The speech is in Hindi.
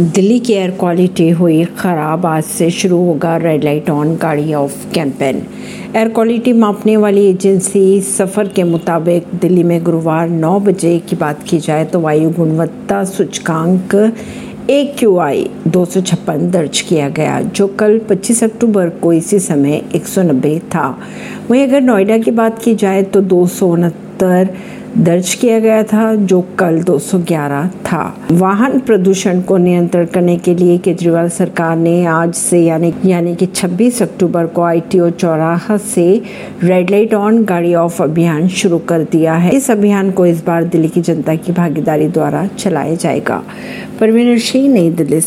दिल्ली की एयर क्वालिटी हुई ख़राब। आज से शुरू होगा रेड लाइट ऑन गाड़ी ऑफ़ कैंपेन एयर क्वालिटी मापने वाली एजेंसी सफ़र के मुताबिक दिल्ली में गुरुवार 9 बजे की बात की जाए तो वायु गुणवत्ता सूचकांक ए क्यू आई दो सौ छप्पन दर्ज किया गया, जो कल 25 अक्टूबर को इसी समय 190 था। वहीं अगर नोएडा की बात की जाए तो दो सौ दर्ज किया गया था, जो कल 211 था। वाहन प्रदूषण को नियंत्रण करने के लिए केजरीवाल सरकार ने आज से, यानी यानी कि 26 अक्टूबर को आईटीओ चौराहा से रेड लाइट ऑन, गाड़ी ऑफ़ अभियान शुरू कर दिया है। इस अभियान को इस बार दिल्ली की जनता की भागीदारी द्वारा चलाया जाएगा। परवीन सिंह नई दिल्ली से।